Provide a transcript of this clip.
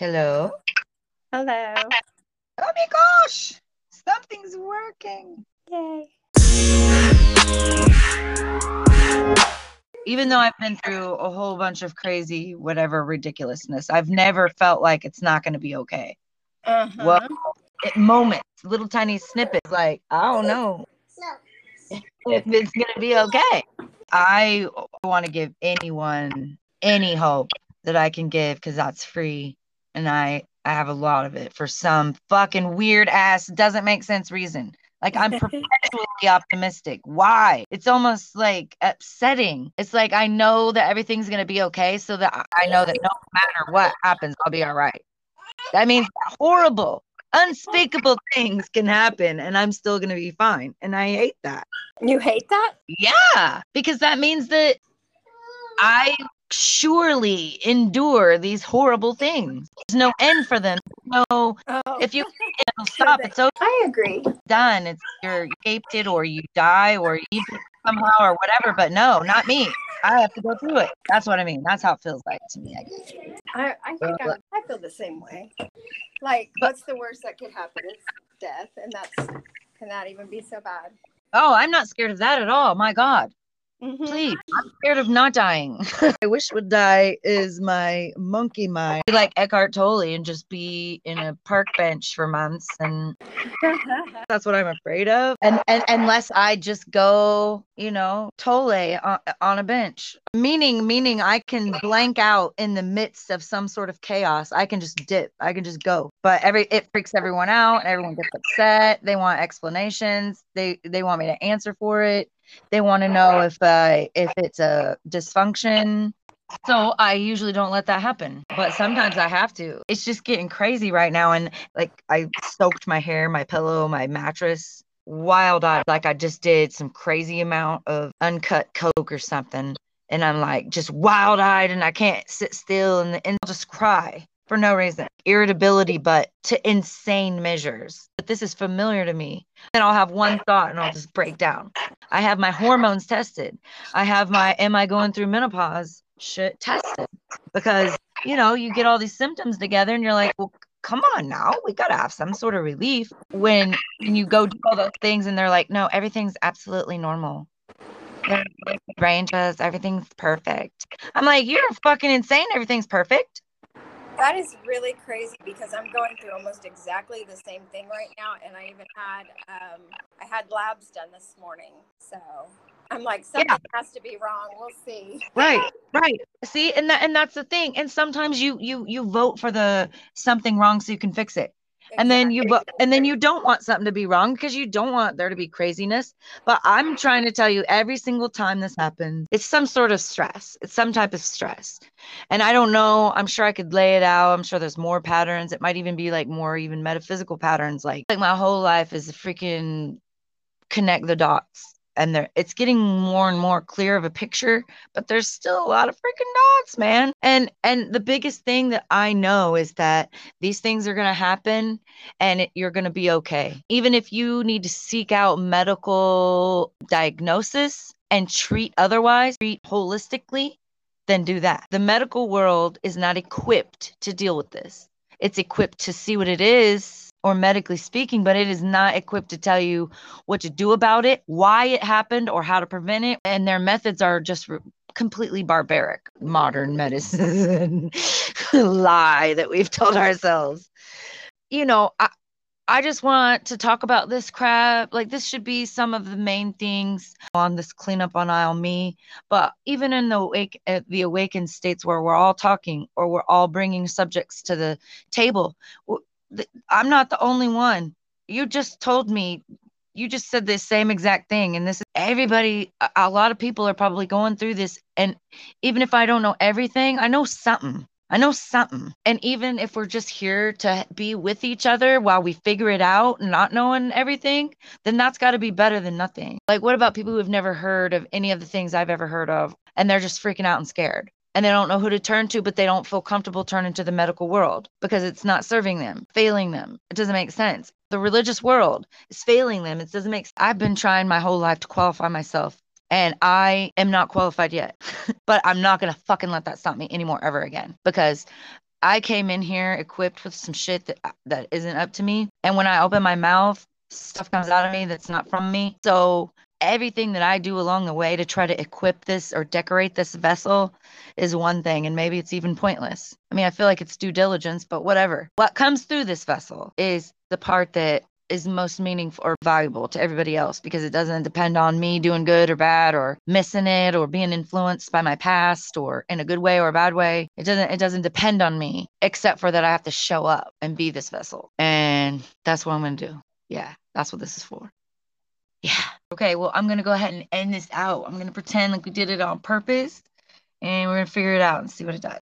Hello. Hello. Oh my gosh, something's working. Yay. Even though I've been through a whole bunch of crazy, whatever ridiculousness, I've never felt like it's not going to be okay. Uh-huh. Well, It, moments, little tiny snippets, like, I don't know if it's going to be okay. I want to give anyone any hope that I can give because that's free. And I, I have a lot of it for some fucking weird ass, doesn't make sense reason. Like I'm perpetually optimistic. Why? It's almost like upsetting. It's like I know that everything's gonna be okay, so that I know that no matter what happens, I'll be all right. That means horrible, unspeakable things can happen, and I'm still gonna be fine. And I hate that. You hate that? Yeah, because that means that I surely endure these horrible things. There's no end for them. No, Oh. if you it'll stop, it's over I agree. done. It's you're escaped it or you die or you somehow or whatever. But no, not me. I have to go through it. That's what I mean. That's how it feels like to me. I guess. I, I think I, I feel the same way. Like, But- what's the worst that could happen is death, and that's can that even be so bad? Oh, I'm not scared of that at all. My God. Mhm. Please. I'm scared of not dying. I wish would die is my monkey mind. Be Like Eckhart Tolle and just be in a park bench for months and that's what I'm afraid of. And, and unless I just go, you know, Tolle on, on a bench, meaning meaning I can blank out in the midst of some sort of chaos. I can just dip. I can just go. But every it freaks everyone out. Everyone gets upset. They want explanations. They they want me to answer for it. They want to know if uh if it's a dysfunction. So I usually don't let that happen, but sometimes I have to. It's just getting crazy right now, and like I soaked my hair, my pillow, my mattress, wild eyed, like I just did some crazy amount of uncut coke or something, and I'm like just wild eyed, and I can't sit still, and, and I'll just cry for no reason. Irritability, but to insane measures. But this is familiar to me. Then I'll have one thought, and I'll just break down. I have my hormones tested. I have my am I going through menopause? Shit tested. Because you know you get all these symptoms together and you're like well come on now. We gotta have some sort of relief. When when you go do all those things and they're like no everything's absolutely normal. Ranges everything's perfect. I'm like you're fucking insane. Everything's perfect That is really crazy because I'm going through almost exactly the same thing right now, and I even had um, I had labs done this morning, so I'm like something has to be wrong. We'll see. right right see and that and that's the thing and sometimes you you you vote for the something wrong so you can fix it and then you Exactly. bu- and then you don't want something to be wrong because you don't want there to be craziness. But i'm trying to tell you every single time this happens it's some sort of stress. It's some type of stress. And i don't know i'm sure i could lay it out. I'm sure there's more patterns. It might even be like more even metaphysical patterns like like my whole life is a freaking connect the dots and there it's getting more and more clear of a picture but there's still a lot of freaking dots man and and the biggest thing that i know is that these things are going to happen and it, you're going to be okay. Even if you need to seek out medical diagnosis and treat otherwise, treat holistically, then do that. The medical world is not equipped to deal with this. It's equipped to see what it is, or medically speaking, but it is not equipped to tell you what to do about it, why it happened, or how to prevent it. And their methods are just r- completely barbaric. Modern medicine lie that we've told ourselves you know, I, I just want to talk about this crap. Like this should be some of the main things on this cleanup on aisle me. But even in the awake, uh, the awakened states where we're all talking or we're all bringing subjects to the table, I'm not the only one. You just told me. You just said the same exact thing, and this is everybody. A, lot of people are probably going through this, and even if I don't know everything, I know something. I know something. And even if we're just here to be with each other while we figure it out, not knowing everything, then that's got to be better than nothing. Like, what about people who have never heard of any of the things I've ever heard of and they're just freaking out and scared? And they don't know who to turn to, but they don't feel comfortable turning to the medical world because it's not serving them, failing them. It doesn't make sense. The religious world is failing them. It doesn't make sense. I've been trying my whole life to qualify myself and I am not qualified yet. but I'm not gonna fucking let that stop me anymore ever again because I came in here equipped with some shit that that isn't up to me. And when I open my mouth, stuff comes out of me that's not from me. So everything that I do along the way to try to equip this or decorate this vessel is one thing, and maybe it's even pointless. I mean, I feel like it's due diligence, but whatever. What comes through this vessel is the part that is most meaningful or valuable to everybody else because it doesn't depend on me doing good or bad or missing it or being influenced by my past or in a good way or a bad way. It doesn't it doesn't depend on me except for that I have to show up and be this vessel. And that's what I'm going to do. Yeah, that's what this is for. Yeah. Okay, well, I'm going to go ahead and end this out. I'm going to pretend like we did it on purpose and we're going to figure it out and see what it does.